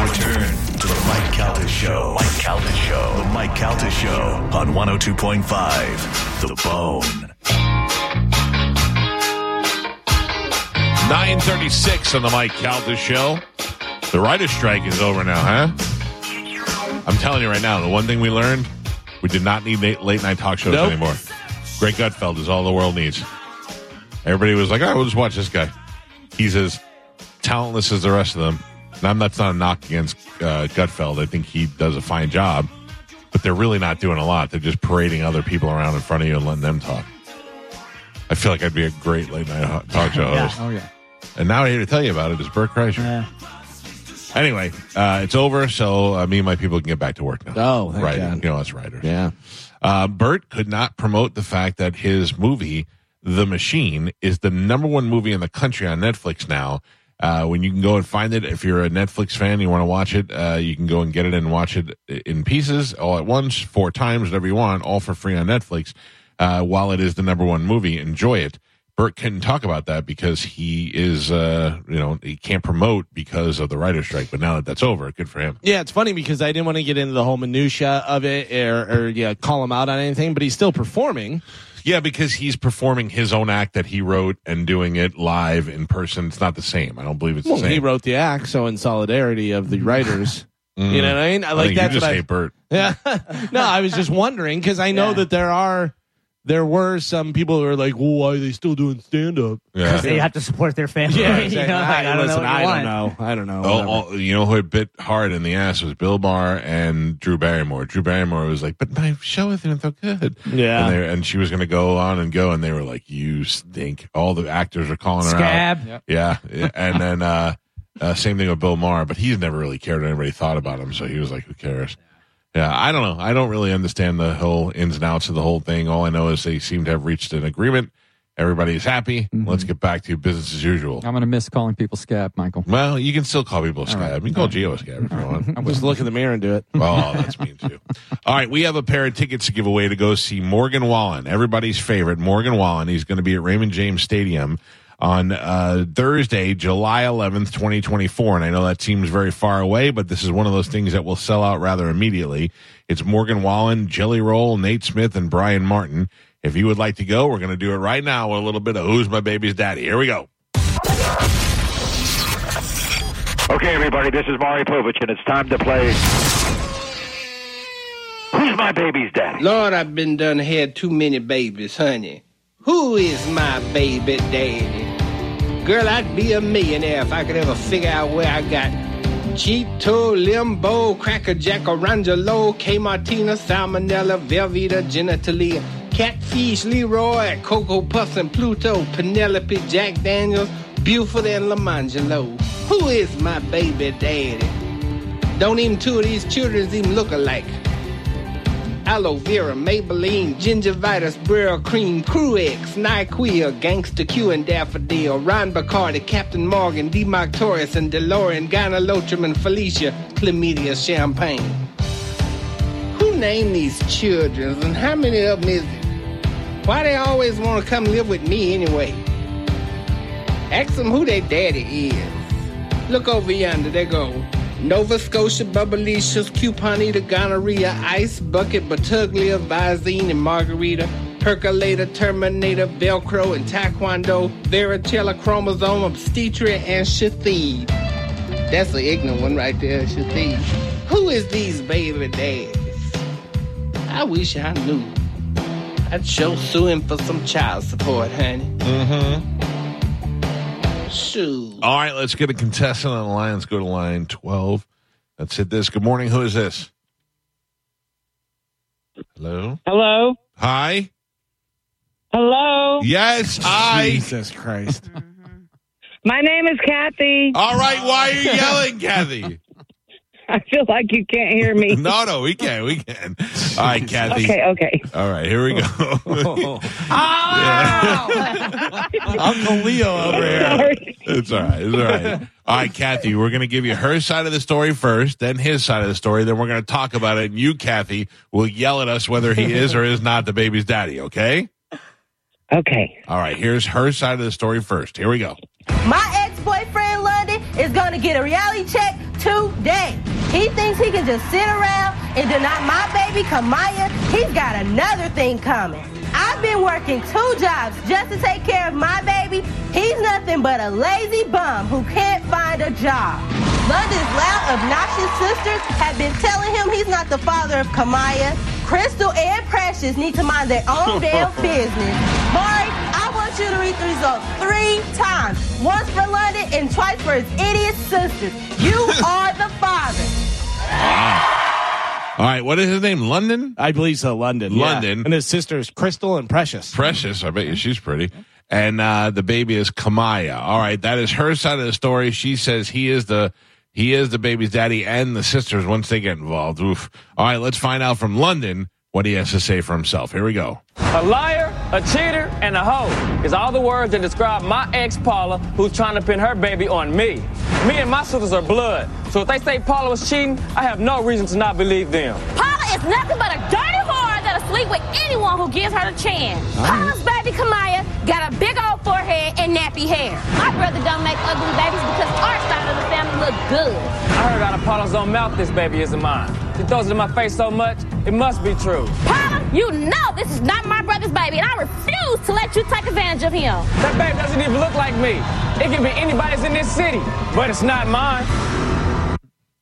now return to the Mike Calta Show. Mike Calta Show. The Mike Calta Show on 102.5 The Bone. 936 on the Mike Calta Show. The writer's strike is over now, huh? I'm telling you right now, the one thing we learned, we did not need late, late night talk shows Nope. anymore. Greg Gutfeld is all the world needs. Everybody was like, all right, we'll just watch this guy. He's as talentless as the rest of them. And I'm, that's not a knock against uh, Gutfeld. I think he does a fine job. But they're really not doing a lot. They're just parading other people around in front of you and letting them talk. I feel like I'd be a great late night ho- talk show host. Oh yeah. And now I here to tell you about it is Bert Kreischer. Yeah. Anyway, uh, it's over, so uh, me and my people can get back to work now. Oh, thank right. God. You know, us writers. Yeah. Uh, Bert could not promote the fact that his movie, The Machine, is the number one movie in the country on Netflix now. Uh, when you can go and find it, if you're a Netflix fan, you want to watch it, uh, you can go and get it and watch it in pieces all at once, four times, whatever you want, all for free on Netflix. Uh, while it is the number one movie, enjoy it. Bert couldn't talk about that because he is, uh, you know, he can't promote because of the writer's strike. But now that that's over, good for him. Yeah, it's funny because I didn't want to get into the whole minutia of it or, or yeah, call him out on anything, but he's still performing. Yeah, because he's performing his own act that he wrote and doing it live in person. It's not the same. I don't believe it's Well, the same. he wrote the act, so in solidarity of the writers. You know what I mean? I Like think that's you just I. hate Bert. Yeah. no, I was just wondering because I know Yeah. that there are, there were some people who are like, well, why are they still doing stand up? Yeah. They have to support their family. Yeah, you know, like, I don't Listen, know. I don't know. I don't know. Oh, Whatever. oh, you know who it bit hard in the ass was Bill Maher and Drew Barrymore. Drew Barrymore was like, "But my show isn't so good." Yeah. and, they, and she was going to go on and go, and they were like, "You stink." All the actors are calling her out. Scab. Yeah, yeah. and then uh, uh, same thing with Bill Maher, but he's never really cared what anybody thought about him, so he was like, "Who cares?" Yeah, I don't know. I don't really understand the whole ins and outs of the whole thing. All I know is they seem to have reached an agreement. Everybody's happy. Mm-hmm. Let's get back to business as usual. I'm going to miss calling people scab, Michael. Well, you can still call people a scab. You can call Geo scab if you want. Just look in the mirror and do it. Oh, that's mean too. All right, we have a pair of tickets to give away to go see Morgan Wallen, everybody's favorite Morgan Wallen. He's going to be at Raymond James Stadium on uh, Thursday, July 11th, 2024. And I know that seems very far away, but this is one of those things that will sell out rather immediately. It's Morgan Wallen, Jelly Roll, Nate Smith, and Bryan Martin. If you would like to go, we're going to do it right now with a little bit of Who's My Baby's Daddy. Here we go. Okay, everybody, this is Maury Povich, and it's time to play. Who's my baby's daddy? Lord, I've been done had too many babies, honey. Who is my baby daddy? Girl, I'd be a millionaire if I could ever figure out where I got Cheeto, Limbo, Cracker Jack, Orangelo, K Martina, Salmonella, Velveeta, Genitalia, Catfish, Leroy, Cocoa Puffs and Pluto, Penelope, Jack Daniels, Buford and Lamangelo. Who is my baby daddy? Don't even two of these children even look alike aloe vera, Maybelline, gingivitis, Brylcreem, Cruix, NyQuil, Gangsta Q and Daffodil, Ron Bacardi, Captain Morgan, D. Martorius and DeLorean, Gynolotrum and Felicia, Chlamydia Champagne. Who named these children and how many of them is it? Why they always want to come live with me anyway? Ask them who their daddy is. Look over yonder, they go. Nova Scotia, Bubblicious, Cuponita, Gonorrhea, Ice, Bucket, Batuglia, Visine, and Margarita, Percolator, Terminator, Velcro, and Taekwondo, Varicella, Chromosome, Obstetria, and Shathid. That's an ignorant one right there, Shathid. Who is these baby daddies? I wish I knew. I'd show sue suing for some child support, honey. Mm-hmm. Shoot. All right, let's get a contestant on the line. Let's go to line 12. Let's hit this. Good morning. Who is this? Hello? Hello? Hi? Hello? Yes, hi. Jesus Christ. My name is Kathy. All right, why are you yelling, Kathy? I feel like you can't hear me. No, no, we can. We can. All right, Kathy. Okay, okay. All right, here we go. Uncle Leo over here. It's all right. It's all right. All right, Kathy, we're going to give you her side of the story first, then his side of the story. Then we're going to talk about it. And you, Kathy, will yell at us whether he is or is not the baby's daddy, okay? Okay. All right, here's her side of the story first. Here we go. My ex-boyfriend London is gonna get a reality check today. He thinks he can just sit around and deny my baby Kamaya, he's got another thing coming. I've been working two jobs just to take care of my baby. He's nothing but a lazy bum who can't find a job. London's loud, obnoxious sisters have been telling him he's not the father of Kamaya. Crystal and Precious need to mind their own damn business. Maury, I want you to read the results three times. Once for London and twice for his idiot sisters. You are the father. All right, what is his name? London? I believe so. London. yeah. London. And his sisters, Crystal and Precious. Precious. I bet you she's pretty. And uh, the baby is Kamaya. All right, that is her side of the story. She says he is the he is the baby's daddy and the sisters once they get involved. Oof. All right, let's find out from London what he has to say for himself. Here we go. A liar, a cheater, and a hoe is all the words that describe my ex Paula who's trying to pin her baby on me. Me and my sisters are blood. So if they say Paula was cheating, I have no reason to not believe them. Paula is nothing but a dirty whore that'll sleep with anyone who gives her the chance. Paula's baby Kamaya got a big old forehead and nappy hair. My brother don't make ugly babies because our side of the family look good. I heard out of Paula's own mouth this baby isn't mine. She throws it in my face so much, it must be true. Paula, you know this is not my brother's baby, and I refuse to let you take advantage of him. That baby doesn't even look like me. It could be anybody's in this city, but it's not mine.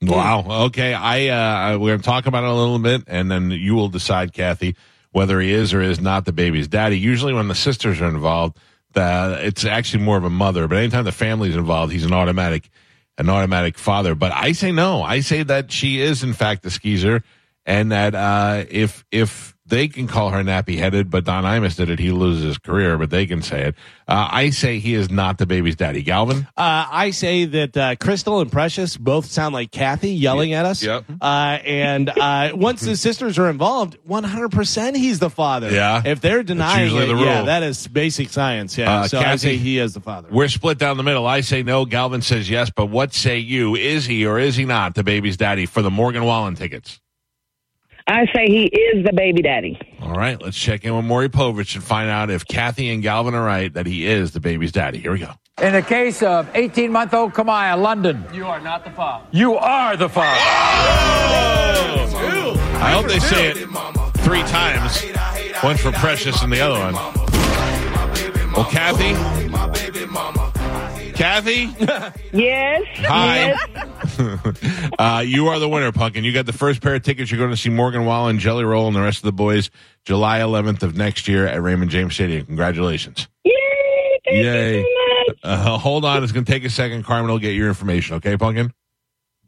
Wow. Okay. I uh, we're going to talk about it a little bit, and then you will decide, Kathy, whether he is or is not the baby's daddy. Usually, when the sisters are involved, the, it's actually more of a mother. But anytime the family's involved, he's an automatic, an automatic father. But I say no. I say that she is in fact the skeezer, and that uh, if if they can call her nappy headed, but Don Imus did it, he loses his career. But they can say it. Uh, I say he is not the baby's daddy. Galvin. Uh, I say that uh, Crystal and Precious both sound like Kathy yelling at us. Yep. Uh, and uh, once the sisters are involved, 100% he's the father. Yeah. If they're denying it, the yeah, that is basic science. Yeah. Uh, so I say he is the father. We're split down the middle. I say no. Galvin says yes. But what say you? Is he or is he not the baby's daddy for the Morgan Wallen tickets? I say he is the baby daddy. All right, let's check in with Maury Povich and find out if Kathy and Galvin are right that he is the baby's daddy. Here we go. In the case of 18 month old Kamaya, London, You are not the father. you are the father. I hope they say it three times. One for Precious and the other one. Well, Kathy. Kathy, Yes. Hi. Yes. uh, you are the winner, Pumpkin. You got the first pair of tickets. You're going to see Morgan Wallen, Jelly Roll, and the rest of the boys July 11th of next year at Raymond James Stadium. Congratulations. Yay. Thank Yay. you so much. Uh, hold on. It's going to take a second. Carmen will get your information. Okay, Pumpkin?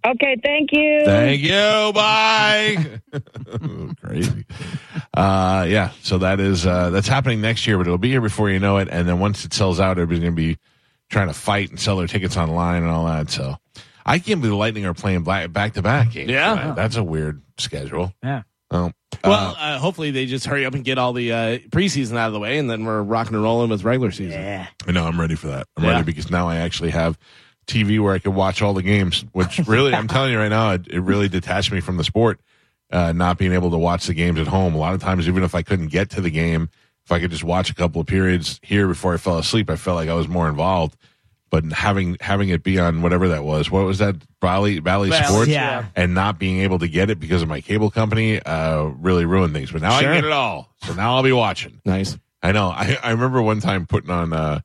Okay. Thank you. Thank you. Bye. Crazy. Uh, yeah. So that is uh, that's happening next year, but it'll be here before you know it. And then once it sells out, everybody's going to be trying to fight and sell their tickets online and all that. So I can't believe the Lightning are playing back to back games. Yeah. tonight. that's a weird schedule. Yeah. Well, Well, uh, hopefully they just hurry up and get all the uh, preseason out of the way, and then we're rocking and rolling with regular season. Yeah. I know I'm ready for that. I'm Yeah. ready because now I actually have TV where I can watch all the games. Which really, I'm telling you right now, it, it really detached me from the sport. Uh, not being able to watch the games at home. A lot of times, even if I couldn't get to the game, if I could just watch a couple of periods here before I fell asleep, I felt like I was more involved. But having having it be on whatever that was, what was that Bally Bally, Bally, Sports, yeah. and not being able to get it because of my cable company, uh, really ruined things. But now Sure. I get it all, so now I'll be watching. Nice. I know. I, I remember one time putting on uh,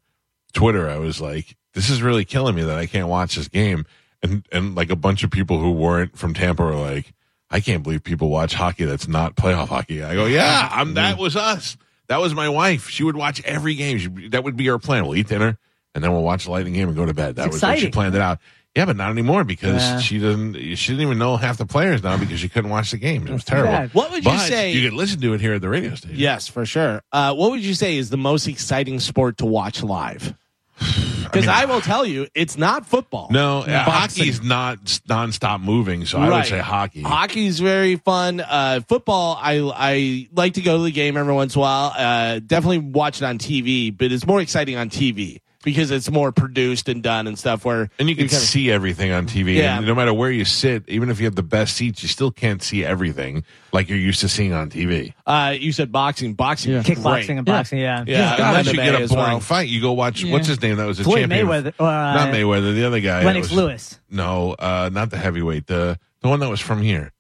Twitter, I was like, this is really killing me that I can't watch this game. And, and like a bunch of people who weren't from Tampa were like, I can't believe people watch hockey that's not playoff hockey. I go, yeah, I'm, that was us. That was my wife. She would watch every game. She, that would be our plan. We'll eat dinner and then we'll watch the Lightning game and go to bed. That It's was when she planned it out. Yeah, but not anymore because Yeah. she doesn't. She didn't even know half the players now because she couldn't watch the games. It was terrible. bad. What would you But say- You could listen to it here at the radio station. Yes, for sure. Uh, what would you say is the most exciting sport to watch live? Because I, will tell you, it's not football. No, uh, Boxing. hockey's not s- nonstop moving, so I would Right. say hockey. Hockey's very fun. Uh, football, I I like to go to the game every once in a while. Uh, definitely watch it on TV, but it's more exciting on TV. Because it's more produced and done and stuff. Where And you can kinda- see everything on TV. Yeah. And no matter where you sit, even if you have the best seats, you still can't see everything like you're used to seeing on TV. Uh, you said boxing, boxing, Yeah. is Kickboxing great. and boxing, yeah. Yeah, God, and that get a boring well. fight. You go watch, Yeah. what's his name? That was a Floyd champion. Mayweather. Uh, not Mayweather, the other guy. Lennox was- Lewis. No, uh, not the heavyweight. The the one that was from here.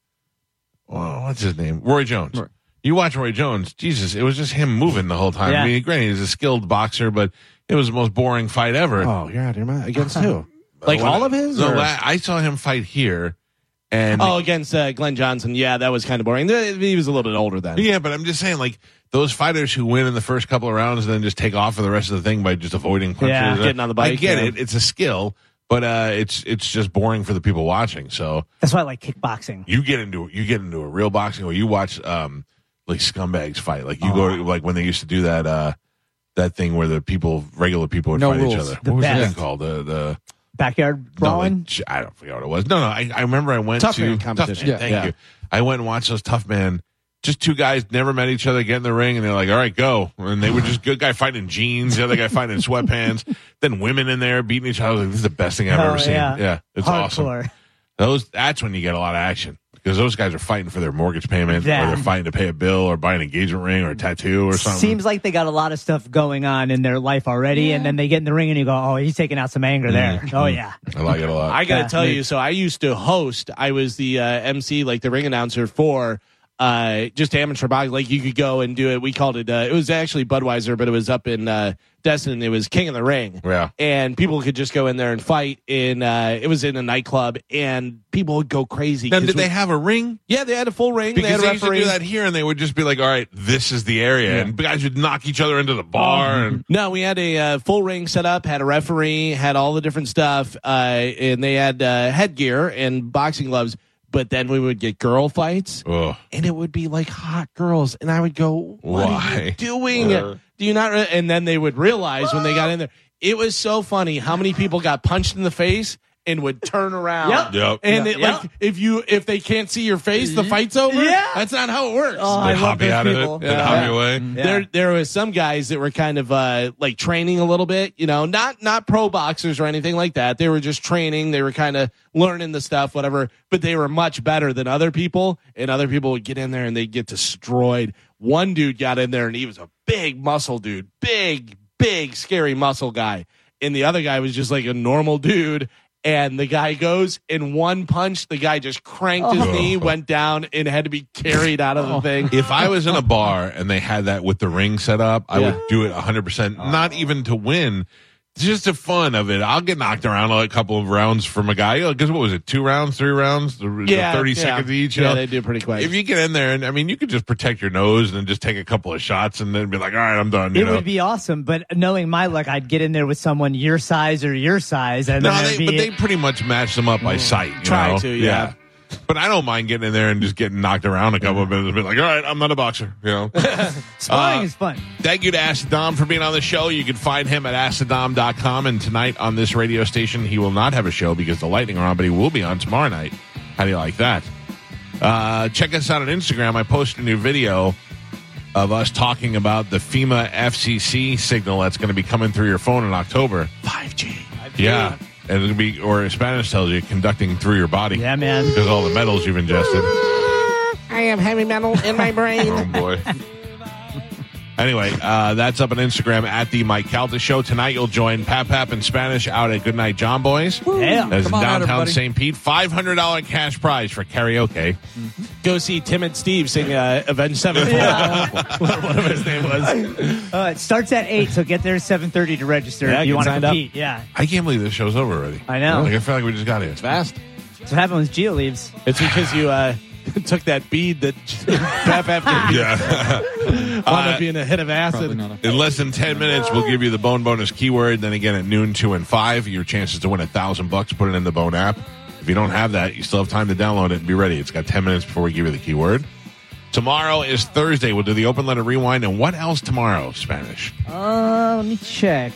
Well, what's his name? Roy Jones. Roy. You watch Roy Jones. Jesus, it was just him moving the whole time. Yeah. I mean, granted, he's a skilled boxer, but it was the most boring fight ever. Oh, you're out of your mind. Against who? like When- all of his? No, or- la- I saw him fight here, and oh, against uh, Glenn Johnson. Yeah, that was kind of boring. He was a little bit older then. Yeah, but I'm just saying, like those fighters who win in the first couple of rounds and then just take off for the rest of the thing by just avoiding punches. Yeah. uh, Getting on the bike, I get yeah. it; it's a skill, but uh, it's it's just boring for the people watching. So That's why I like kickboxing. you get into you get into a real boxing, or you watch um like scumbags fight. Like you go like when they used to do that uh that thing where the people, regular people, would No fight rules. each other. The what was that best. thing called? The the Backyard no, brawling. like, j- I don't forget what it was. No, no. I, I remember I went Tough to Man competition. Yeah. thank Yeah. you. I went and watched those Tough Man. Just two guys never met each other, get in the ring, and they're like, "All right, go!" And they were just good guy fighting in jeans, the other guy fighting in sweatpants. then women in there beating each other. I was like, "This is the best thing I've Oh, ever seen." yeah. Yeah, it's awesome. Hardcore. Those that's when you get a lot of action because those guys are fighting for their mortgage payment, Yeah. or they're fighting to pay a bill, or buy an engagement ring, or a tattoo, or something. Seems like they got a lot of stuff going on in their life already, and then they get in the ring and you go, "Oh, he's taking out some anger there." Mm-hmm. Oh yeah, I like it a lot. I gotta Yeah, tell you, so I used to host. I was the uh, MC, like the ring announcer for uh, just amateur boxing. Like you could go and do it. We called it. Uh, it was actually Budweiser, but it was up in uh, Destin. It was King of the Ring. Yeah. and people could just go in there and fight. In uh, it was in a nightclub, and people would go crazy. Now, 'cause did we- they have a ring? Yeah, they had a full ring. they Because had they, a used to referee. do that here, and they would just be like, "All right, this is the area," and guys would knock each other into the bar. and No, we had a uh, full ring set up, had a referee, had all the different stuff, uh, and they had uh, headgear and boxing gloves. But then we would get girl fights, Ugh. and it would be like hot girls, and I would go, "What are Why? you doing? Uh. Do you not?" Re-? And then they would realize when they got in there, it was so funny how many people got punched in the face and would turn around. Yep. Yep. And Yep. it, like if you if they can't see your face, the fight's over. Yeah. that's not how it works. Oh, I They'd love hop those out of people. it. They'd hop you away. Yeah. There, there was some guys that were kind of uh, like training a little bit, you know, not not pro boxers or anything like that. They were just training. They were kind of learning the stuff, whatever. But they were much better than other people, and other people would get in there and they'd get destroyed. One dude got in there and he was a big muscle dude, big, big, scary muscle guy, and the other guy was just like a normal dude. And the guy goes in one punch. The guy just cranked his Oh. knee, went down, and had to be carried out of the oh. thing. If I was in a bar and they had that with the ring set up, I Yeah. would do it 100%, not even to win. Just the fun of it. I'll get knocked around a couple of rounds from a guy. Because what was it, two rounds, three rounds? The, the Yeah, 30 yeah. seconds each? Yeah, know? they do pretty quick. If you get in there, and I mean, you could just protect your nose and then just take a couple of shots and then be like, all right, I'm done. You It know? would be awesome, but knowing my luck, I'd get in there with someone your size or your size, and No, then they, be, but they pretty much match them up by mm. sight. You Try know? to, yeah. But I don't mind getting in there and just getting knocked around a couple of minutes and be like, all right, I'm not a boxer. You know. sparring uh, is fun. Thank you to Asadam for being on the show. You can find him at asadam.com. And tonight on this radio station, he will not have a show because the Lightning are on, but he will be on tomorrow night. How do you like that? Uh, check us out on Instagram. I posted a new video of us talking about the FEMA FCC signal that's going to be coming through your phone in October. 5G. Yeah. And it'll be, or Spanish tells you, conducting through your body. Yeah, man. Because all the metals you've ingested. I have heavy metal in my brain. Oh boy. anyway, uh, that's up on Instagram at the Mike Calta Show. Tonight you'll join Pap Pap in Spanish out at Goodnight John Boys. Yeah. That's in Come on out, downtown. St. Pete. $500 cash prize for karaoke. Go see Tim and Steve sing uh, Avenged Sevenfold. Whatever his name was. Uh, it starts at eight, so get there at seven thirty to register. Yeah, if you get want to signed up. compete. Yeah, I can't believe this show's over already. I know. Like, I feel like we just got here. Fast. that's what happens when Gio leaves. It's because you uh, took that bead that Pap Pap gave you. Yeah. Wound up being a hit of Probably acid. not a In less than 10 minutes, we'll give you the bone bonus keyword. Then again at noon, 2 and 5, your chances to win a thousand bucks. Put it in the bone app. If you don't have that, you still have time to download it and be ready. It's got 10 minutes before we give you the keyword. Tomorrow is Thursday. We'll do the open letter rewind. And what else tomorrow, Spanish? Uh, let me check.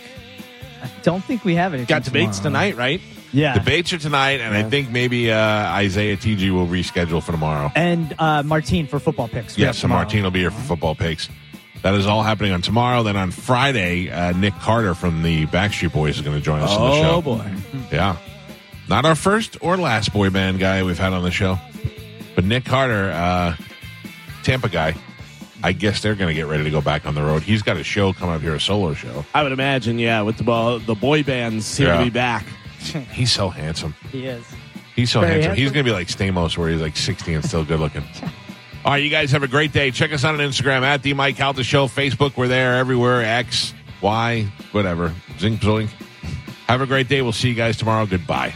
I don't think we have it. Got debates tonight, right? Yeah. Debates are tonight, and I think maybe uh, Isaiah TG will reschedule for tomorrow. And uh, Martine for football picks. We have Yes, so tomorrow. Martine will be here for football picks. That is all happening on tomorrow. Then on Friday, uh, Nick Carter from the Backstreet Boys is going to join us on the show. Oh boy. Yeah. Not our first or last boy band guy we've had on the show. But Nick Carter, uh, Tampa guy, I guess they're going to get ready to go back on the road. He's got a show coming up here, a solo show. I would imagine, yeah, with the bo- the boy bands seem Yeah. to be back. He's so handsome. He is. He's so Very handsome. He's going to be like Stamos, where he's like 60 and still good looking. All right, you guys have a great day. Check us out on Instagram at the Mike Calta Show, Facebook. We're there everywhere. X, Y, whatever. Zing zoink. Have a great day. We'll see you guys tomorrow. Goodbye.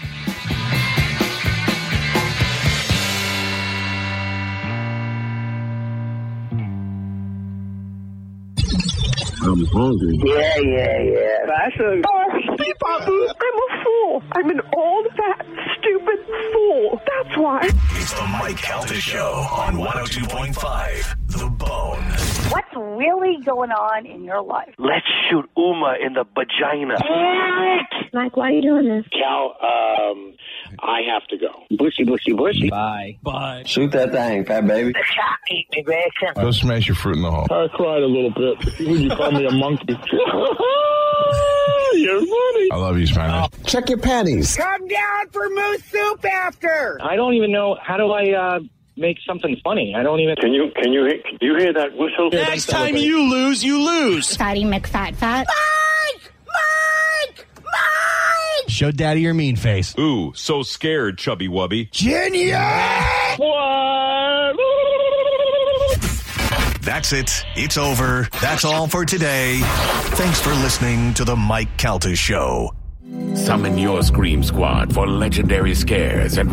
I'm hungry. Yeah, yeah, yeah. That's a. Oh, see, Babu, I'm a fool. I'm an old, fat, stupid fool. That's why. It's the Mike Calta Show on 102.5 The Bone. What's really going on in your life? Let's shoot Uma in the vagina. Mike, why are you doing this? Cal, um, I have to go. Bushy, bushy, bushy. Bye. Bye. Shoot that thing, fat baby. Eat me, bacon. Go smash your fruit in the hole. I cried a little bit you call me a monkey. You're funny. I love you, Spanish. Check your panties. Come down for moose soup after. I don't even know how do I uh, make something funny. I don't even. Can you can you can you hear that whistle? Next time you lose, you lose. Fatty McFat Fat. Show daddy your mean face. Ooh, so scared, chubby wubby. Genius! That's it. It's over. That's all for today. Thanks for listening to the Mike Calta Show. Summon your Scream Squad for legendary scares and